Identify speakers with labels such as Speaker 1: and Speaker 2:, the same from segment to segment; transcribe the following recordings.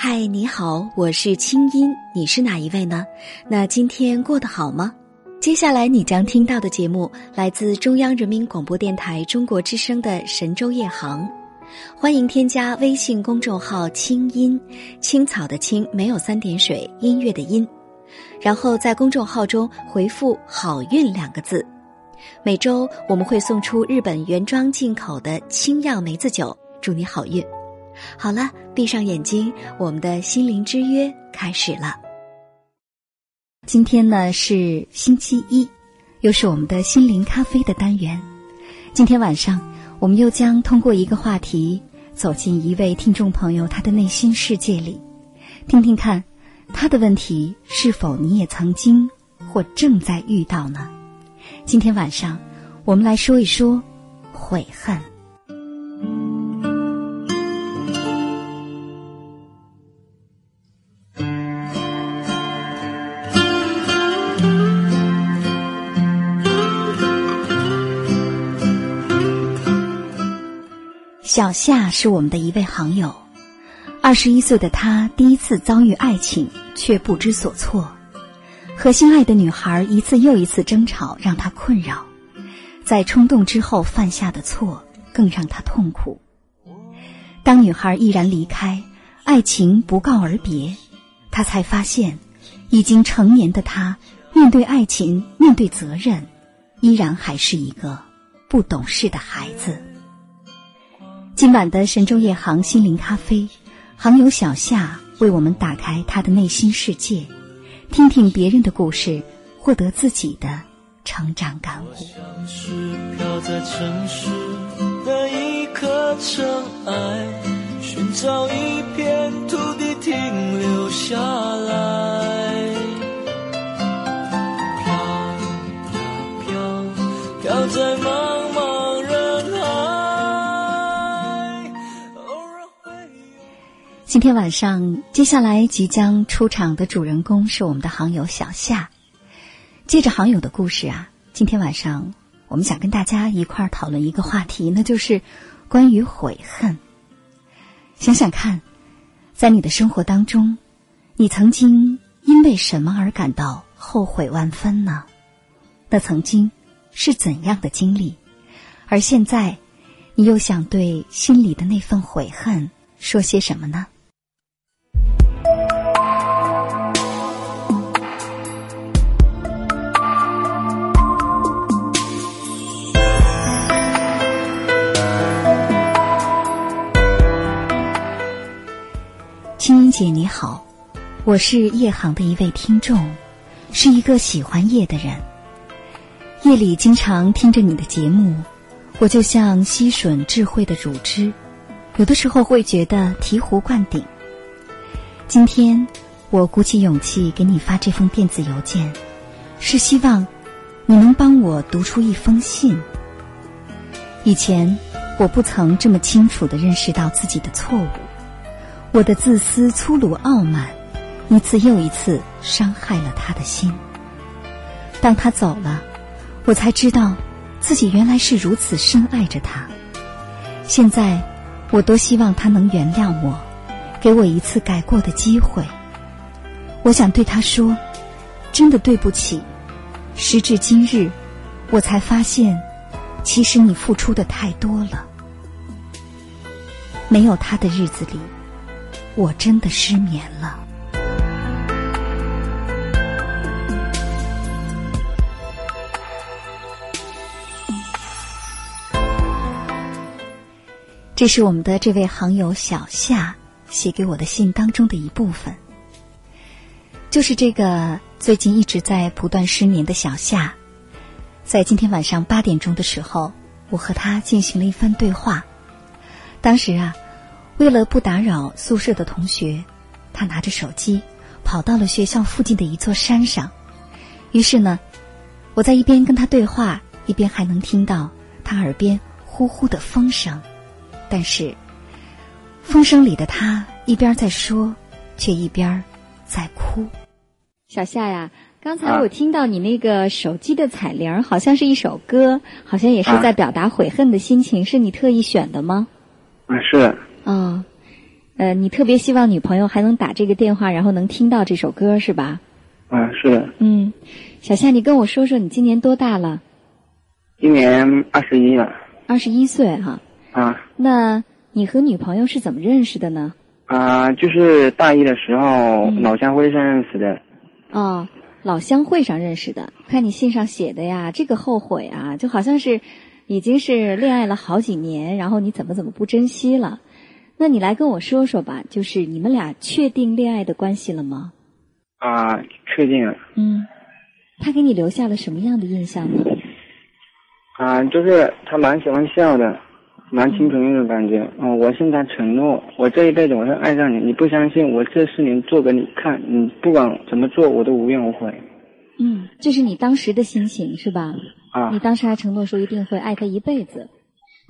Speaker 1: 嗨，你好，我是清音，你是哪一位呢？那今天过得好吗？接下来你将听到的节目来自中央人民广播电台中国之声的神州夜航，欢迎添加微信公众号“清音青草”的青没有三点水，音乐的音，然后在公众号中回复“好运”两个字，每周我们会送出日本原装进口的清酿梅子酒，祝你好运。好了，闭上眼睛，我们的心灵之约开始了。今天呢是星期一，又是我们的心灵咖啡的单元。今天晚上，我们又将通过一个话题，走进一位听众朋友他的内心世界里，听听看他的问题是否你也曾经或正在遇到呢？今天晚上，我们来说一说悔恨。小夏是我们的一位好友，二十一岁的他第一次遭遇爱情，却不知所措。和心爱的女孩一次又一次争吵，让他困扰，在冲动之后犯下的错，更让他痛苦。当女孩毅然离开，爱情不告而别，他才发现，已经成年的他，面对爱情，面对责任，依然还是一个不懂事的孩子。今晚的神州夜航心灵咖啡，航友小夏为我们打开他的内心世界，听听别人的故事，获得自己的成长感悟。
Speaker 2: 像是飘在城市的一颗尘埃，寻找一片土地停留下来，
Speaker 1: 今天晚上，接下来即将出场的主人公是我们的航友小夏。接着航友的故事啊，今天晚上我们想跟大家一块儿讨论一个话题，那就是关于悔恨。想想看，在你的生活当中，你曾经因为什么而感到后悔万分呢？那曾经是怎样的经历？而现在，你又想对心里的那份悔恨说些什么呢？姐你好，我是夜航的一位听众，是一个喜欢夜的人。夜里经常听着你的节目，我就像吸吮智慧的乳汁，有的时候会觉得醍醐灌顶。今天我鼓起勇气给你发这封电子邮件，是希望你能帮我读出一封信。以前我不曾这么清楚的认识到自己的错误。我的自私、粗鲁、傲慢，一次又一次伤害了他的心。当他走了，我才知道自己原来是如此深爱着他。现在，我多希望他能原谅我，给我一次改过的机会。我想对他说：“真的对不起。”时至今日，我才发现，其实你付出的太多了。没有他的日子里。我真的失眠了。这是我们的这位行友小夏写给我的信当中的一部分，就是这个最近一直在不断失眠的小夏，在今天晚上八点钟的时候，我和他进行了一番对话。当时啊。为了不打扰宿舍的同学，他拿着手机跑到了学校附近的一座山上。于是呢，我在一边跟他对话，一边还能听到他耳边呼呼的风声。但是，风声里的他一边在说，却一边在哭。小夏呀，刚才我听到你那个手机的彩铃，好像是一首歌，好像也是在表达悔恨的心情，是你特意选的吗？
Speaker 3: 嗯，是。
Speaker 1: 哦，
Speaker 4: 呃，你特别希望女朋友还能打这个电话，然后能听到这首歌，是吧？
Speaker 3: 啊，是的，
Speaker 4: 嗯，小夏，你跟我说说你今年多大了？
Speaker 3: 今年二十一了。
Speaker 4: 二十一岁哈。
Speaker 3: 啊。
Speaker 4: 那你和女朋友是怎么认识的呢？
Speaker 3: 啊，就是大一的时候老乡会上认识的。
Speaker 4: 哦，老乡会上认识的。看你信上写的呀，这个后悔啊，就好像是已经是恋爱了好几年，然后你怎么怎么不珍惜了？那你来跟我说说吧，就是你们俩确定恋爱的关系了吗？
Speaker 3: 啊，确定了。
Speaker 4: 嗯，他给你留下了什么样的印象呢？
Speaker 3: 啊，就是他蛮喜欢笑的，蛮清纯那种感觉。嗯，我向他承诺，我这一辈子我会爱上你。你不相信，我这四年做给你看，你不管怎么做，我都无怨无悔。
Speaker 4: 嗯，这是你当时的心情是吧？
Speaker 3: 啊。
Speaker 4: 你当时还承诺说一定会爱他一辈子。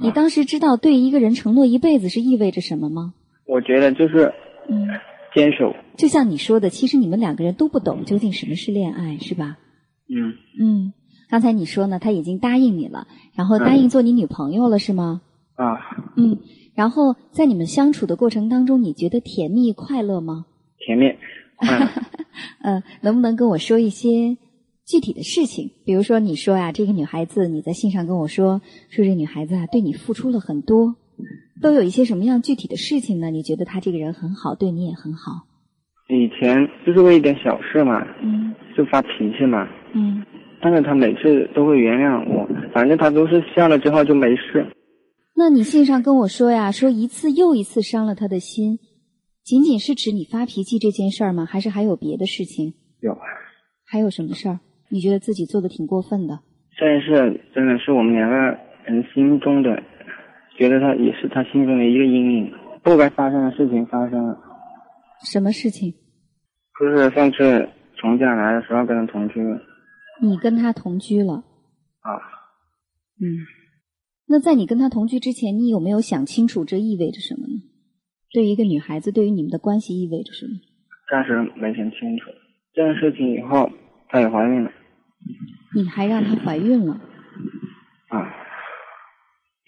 Speaker 4: 你当时知道对一个人承诺一辈子是意味着什么吗？
Speaker 3: 我觉得就是，
Speaker 4: 嗯。
Speaker 3: 坚守，
Speaker 4: 就像你说的，其实你们两个人都不懂究竟什么是恋爱，是吧？
Speaker 3: 嗯
Speaker 4: 嗯，刚才你说呢，他已经答应你了，然后答应做你女朋友了，是吗？
Speaker 3: 啊。
Speaker 4: 嗯，然后在你们相处的过程当中，你觉得甜蜜快乐吗？
Speaker 3: 甜蜜。
Speaker 4: 嗯，能不能跟我说一些具体的事情？比如说，你说呀，这个女孩子，你在信上跟我说，说这女孩子啊，对你付出了很多。都有一些什么样具体的事情呢？你觉得她这个人很好，对你也很好。
Speaker 3: 以前就是为一点小事嘛，
Speaker 4: 嗯，
Speaker 3: 就发脾气嘛，
Speaker 4: 嗯，
Speaker 3: 但是她每次都会原谅我，反正她都是笑了之后就没事。
Speaker 4: 那你信上跟我说呀，说一次又一次伤了她的心，仅仅是指你发脾气这件事儿吗？还是还有别的事情？
Speaker 3: 有啊。
Speaker 4: 还有什么事儿？你觉得自己做的挺过分的？
Speaker 3: 这件事真的是我们两个人心中的。觉得他也是他心中的一个阴影，不该发生的事情发生了。
Speaker 4: 什么事情？
Speaker 3: 就是上次从家来的时候跟他同居了。
Speaker 4: 你跟他同居了？
Speaker 3: 啊。
Speaker 4: 嗯。那在你跟他同居之前，你有没有想清楚这意味着什么呢？对于一个女孩子，对于你们的关系意味着什么？
Speaker 3: 暂时没想清楚。这件事情以后，她也怀孕了。
Speaker 4: 你还让她怀孕了？
Speaker 3: 啊。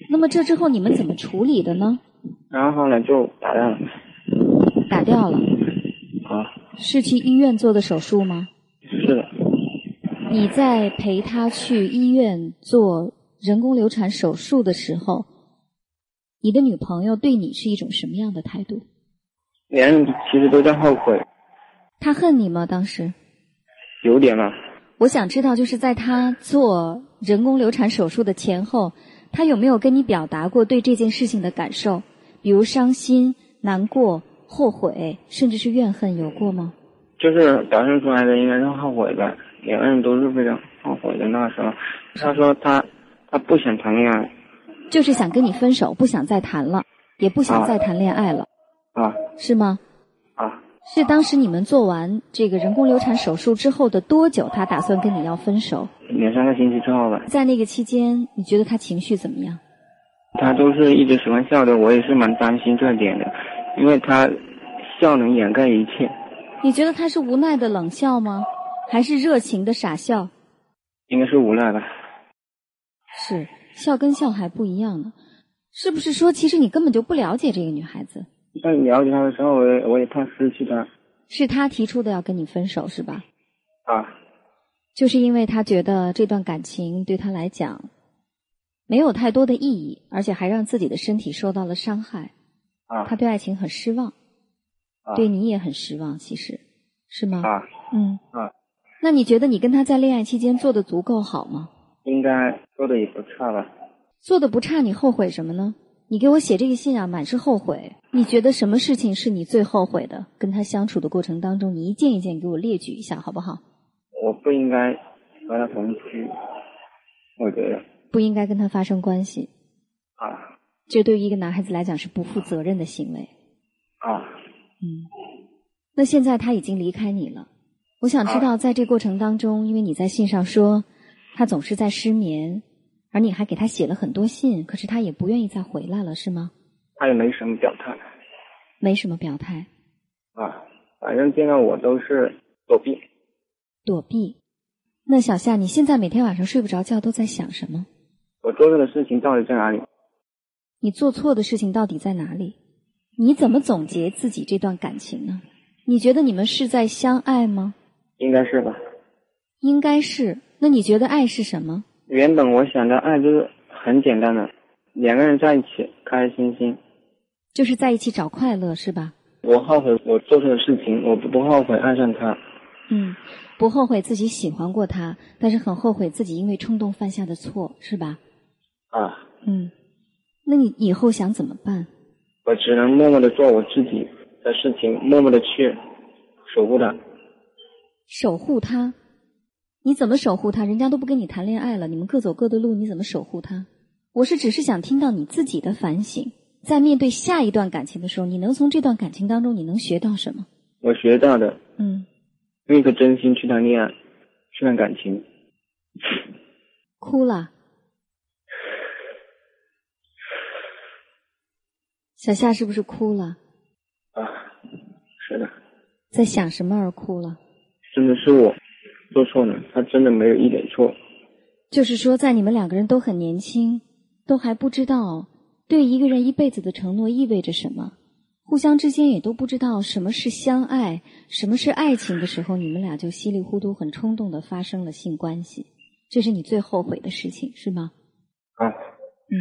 Speaker 4: 那么这之后你们怎么处理的呢？
Speaker 3: 然后呢，就打掉了。
Speaker 4: 打掉了。
Speaker 3: 啊。
Speaker 4: 是去医院做的手术吗？
Speaker 3: 是的。
Speaker 4: 你在陪她去医院做人工流产手术的时候，你的女朋友对你是一种什么样的态度？
Speaker 3: 两人其实都在后悔。
Speaker 4: 她恨你吗？当时？
Speaker 3: 有点吧。
Speaker 4: 我想知道，就是在他做人工流产手术的前后。他有没有跟你表达过对这件事情的感受，比如伤心、难过、后悔，甚至是怨恨，有过吗？
Speaker 3: 就是表现出来的应该是后悔吧，两个人都是非常后悔的。那时候，他说他他不想谈恋爱，
Speaker 4: 就是想跟你分手，不想再谈了，也不想再谈恋爱了，
Speaker 3: 啊，
Speaker 4: 是吗？
Speaker 3: 啊。
Speaker 4: 是当时你们做完这个人工流产手术之后的多久，他打算跟你要分手？
Speaker 3: 两三个星期之后吧。
Speaker 4: 在那个期间，你觉得他情绪怎么样？
Speaker 3: 他都是一直喜欢笑的，我也是蛮担心这点的，因为他笑能掩盖一切。
Speaker 4: 你觉得他是无奈的冷笑吗？还是热情的傻笑？
Speaker 3: 应该是无奈吧。
Speaker 4: 是笑跟笑还不一样呢，是不是说其实你根本就不了解这个女孩子？
Speaker 3: 在了解他的时候，我也我也怕失去他。
Speaker 4: 是他提出的要跟你分手是吧？
Speaker 3: 啊。
Speaker 4: 就是因为他觉得这段感情对他来讲没有太多的意义，而且还让自己的身体受到了伤害。
Speaker 3: 啊。
Speaker 4: 他对爱情很失望。
Speaker 3: 啊。
Speaker 4: 对你也很失望，其实是吗？
Speaker 3: 啊。
Speaker 4: 嗯。
Speaker 3: 啊。
Speaker 4: 那你觉得你跟他在恋爱期间做的足够好吗？
Speaker 3: 应该做的也不差吧。
Speaker 4: 做的不差，你后悔什么呢？你给我写这个信啊，满是后悔。你觉得什么事情是你最后悔的？跟他相处的过程当中，你一件一件给我列举一下，好不好？
Speaker 3: 我不应该和他同居，我觉得
Speaker 4: 不应该跟他发生关系。
Speaker 3: 啊，
Speaker 4: 这对于一个男孩子来讲是不负责任的行为。
Speaker 3: 啊，
Speaker 4: 嗯，那现在他已经离开你了，我想知道，在这过程当中，因为你在信上说他总是在失眠。而你还给他写了很多信，可是他也不愿意再回来了，是吗？
Speaker 3: 他也没什么表态。
Speaker 4: 没什么表态。
Speaker 3: 啊，反正见到我都是躲避。
Speaker 4: 躲避。那小夏，你现在每天晚上睡不着觉，都在想什么？
Speaker 3: 我做错的事情到底在哪里？
Speaker 4: 你做错的事情到底在哪里？你怎么总结自己这段感情呢？你觉得你们是在相爱吗？
Speaker 3: 应该是吧。
Speaker 4: 应该是。那你觉得爱是什么？
Speaker 3: 原本我想的爱就是很简单的，两个人在一起开开心心，
Speaker 4: 就是在一起找快乐，是吧？
Speaker 3: 我后悔我做错的事情，我不后悔爱上他。
Speaker 4: 嗯，不后悔自己喜欢过他，但是很后悔自己因为冲动犯下的错，是吧？
Speaker 3: 啊。
Speaker 4: 嗯，那你以后想怎么办？
Speaker 3: 我只能默默的做我自己的事情，默默的去守护他。
Speaker 4: 守护他？你怎么守护他？人家都不跟你谈恋爱了，你们各走各的路，你怎么守护他？我是只是想听到你自己的反省，在面对下一段感情的时候，你能从这段感情当中你能学到什么？
Speaker 3: 我学到的，
Speaker 4: 嗯，
Speaker 3: 用一颗真心去谈恋爱，去谈感情。
Speaker 4: 哭了。小夏是不是哭了？
Speaker 3: 啊，是的。
Speaker 4: 在想什么而哭了？
Speaker 3: 真的是我做错了，他真的没有一点错。
Speaker 4: 就是说，在你们两个人都很年轻，都还不知道对一个人一辈子的承诺意味着什么，互相之间也都不知道什么是相爱，什么是爱情的时候，你们俩就稀里糊涂、很冲动的发生了性关系，这是你最后悔的事情，是吗？
Speaker 3: 啊。
Speaker 4: 嗯。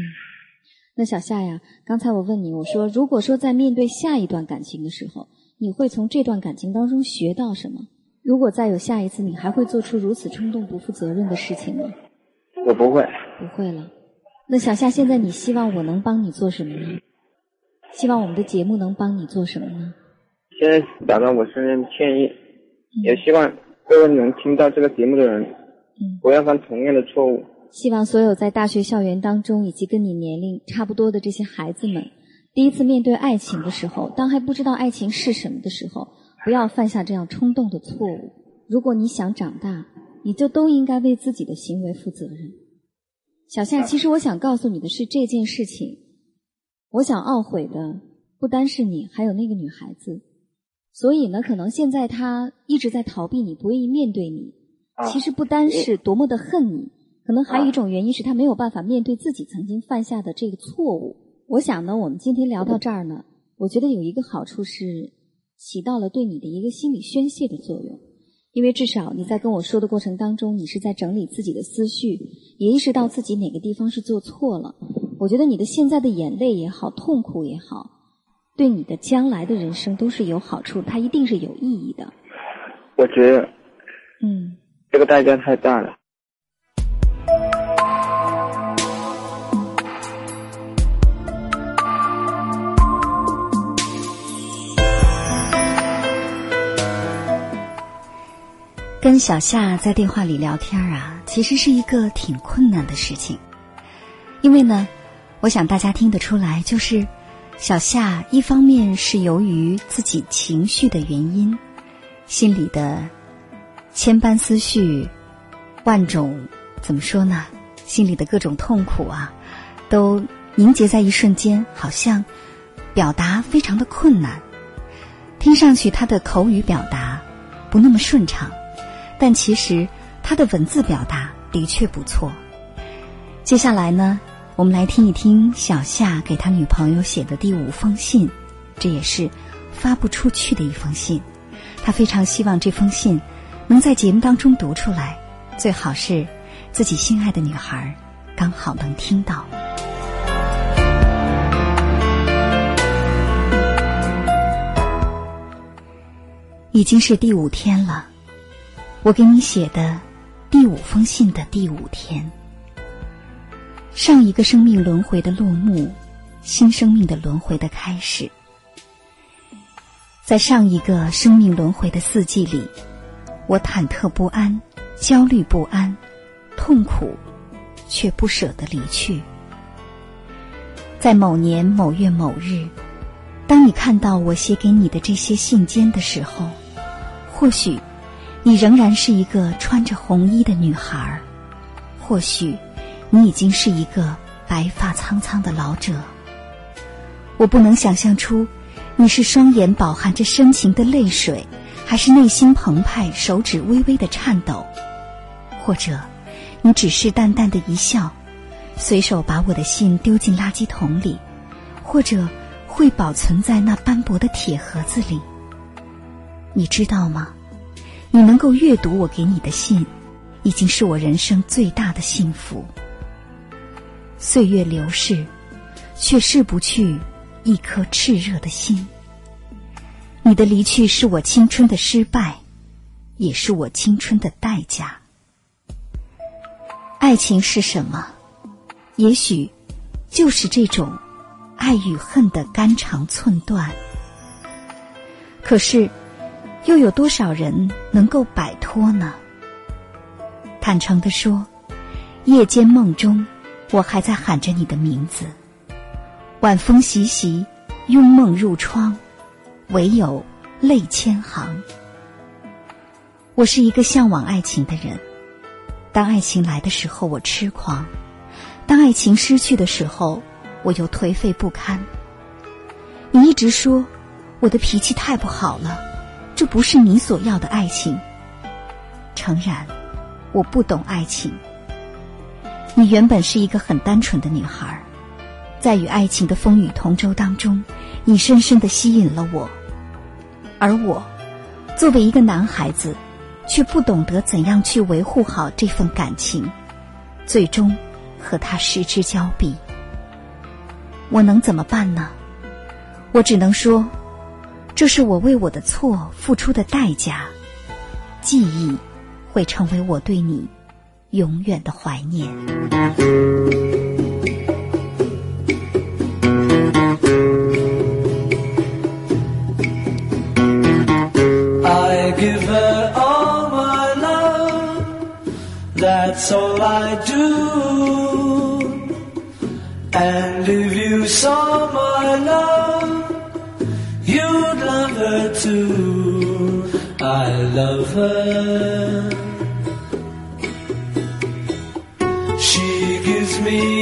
Speaker 4: 那小夏呀，刚才我问你，我说如果说在面对下一段感情的时候，你会从这段感情当中学到什么？如果再有下一次，你还会做出如此冲动、不负责任的事情吗？
Speaker 3: 我不会，
Speaker 4: 不会了。那小夏，现在你希望我能帮你做什么呢？希望我们的节目能帮你做什么呢？
Speaker 3: 现在表达我深深的歉意，也希望各位能听到这个节目的人，
Speaker 4: 嗯，
Speaker 3: 不要犯同样的错误。
Speaker 4: 希望所有在大学校园当中以及跟你年龄差不多的这些孩子们，第一次面对爱情的时候，当还不知道爱情是什么的时候，不要犯下这样冲动的错误。如果你想长大，你就都应该为自己的行为负责任。小夏，其实我想告诉你的是这件事情，我想懊悔的不单是你，还有那个女孩子。所以呢，可能现在她一直在逃避你，不愿意面对你。其实不单是多么的恨你。可能还有一种原因是她没有办法面对自己曾经犯下的这个错误。我想呢，我们今天聊到这儿呢，我觉得有一个好处是起到了对你的一个心理宣泄的作用，因为至少你在跟我说的过程当中，你是在整理自己的思绪，也意识到自己哪个地方是做错了。我觉得你的现在的眼泪也好，痛苦也好，对你的将来的人生都是有好处，它一定是有意义的。
Speaker 3: 我觉得，
Speaker 4: 嗯，
Speaker 3: 这个代价太大了。
Speaker 4: 跟小夏在电话里聊天啊，其实是一个挺困难的事情，因为呢，我想大家听得出来，就是小夏一方面是由于自己情绪的原因，心里的千般思绪、万种怎么说呢，心里的各种痛苦啊，都凝结在一瞬间，好像表达非常的困难，听上去他的口语表达不那么顺畅。但其实他的文字表达的确不错。接下来呢，我们来听一听小夏给他女朋友写的第五封信，这也是发不出去的一封信。他非常希望这封信能在节目当中读出来，最好是自己心爱的女孩刚好能听到。已经是第五天了。我给你写的第五封信的第五天，上一个生命轮回的落幕，新生命的轮回的开始。在上一个生命轮回的四季里，我忐忑不安、焦虑不安、痛苦，却不舍得离去。在某年某月某日，当你看到我写给你的这些信笺的时候，或许。你仍然是一个穿着红衣的女孩儿，或许你已经是一个白发苍苍的老者。我不能想象出你是双眼饱含着深情的泪水，还是内心澎湃、手指微微的颤抖，或者你只是淡淡的一笑，随手把我的信丢进垃圾桶里，或者。
Speaker 1: 会保存在那斑驳的铁盒子里。你知道吗？你能够阅读我给你的信，已经是我人生最大的幸福。岁月流逝，却逝不去一颗炽热的心。你的离去是我青春的失败，也是我青春的代价。爱情是什么？也许就是这种爱与恨的肝肠寸断。可是，又有多少人能够摆脱呢？坦诚的说，夜间梦中。我还在喊着你的名字，晚风习习，拥梦入窗，唯有泪千行。我是一个向往爱情的人，当爱情来的时候，我痴狂；当爱情失去的时候，我又颓废不堪。你一直说我的脾气太不好了，这不是你所要的爱情。诚然，我不懂爱情。你原本是一个很单纯的女孩，在与爱情的风雨同舟当中，你深深的吸引了我，而我，作为一个男孩子，却不懂得怎样去维护好这份感情，最终和他失之交臂。我能怎么办呢？我只能说，这是我为我的错付出的代价，记忆会成为我对你。永远的怀念。
Speaker 2: I give her all my love, that's all I do. And if you saw I love her. She gives me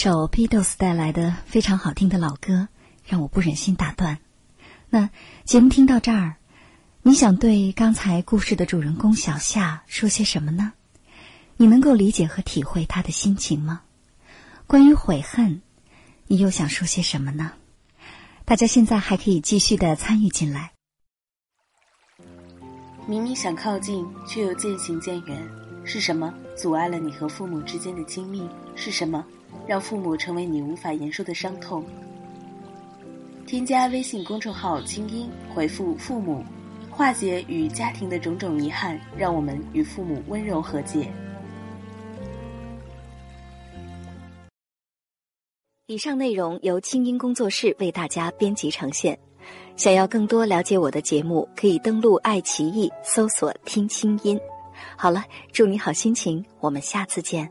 Speaker 1: 首 Beatles 带来的非常好听的老歌，让我不忍心打断。那节目听到这儿，你想对刚才故事的主人公小夏说些什么呢？你能够理解和体会他的心情吗？关于悔恨，你又想说些什么呢？大家现在还可以继续的参与进来。
Speaker 5: 明明想靠近，却又渐行渐远，是什么阻碍了你和父母之间的亲密？是什么让父母成为你无法言说的伤痛？添加微信公众号“清音”，回复“父母”，化解与家庭的种种遗憾，让我们与父母温柔和解。
Speaker 1: 以上内容由清音工作室为大家编辑呈现。想要更多了解我的节目，可以登录爱奇艺搜索“听清音”。好了，祝你好心情，我们下次见。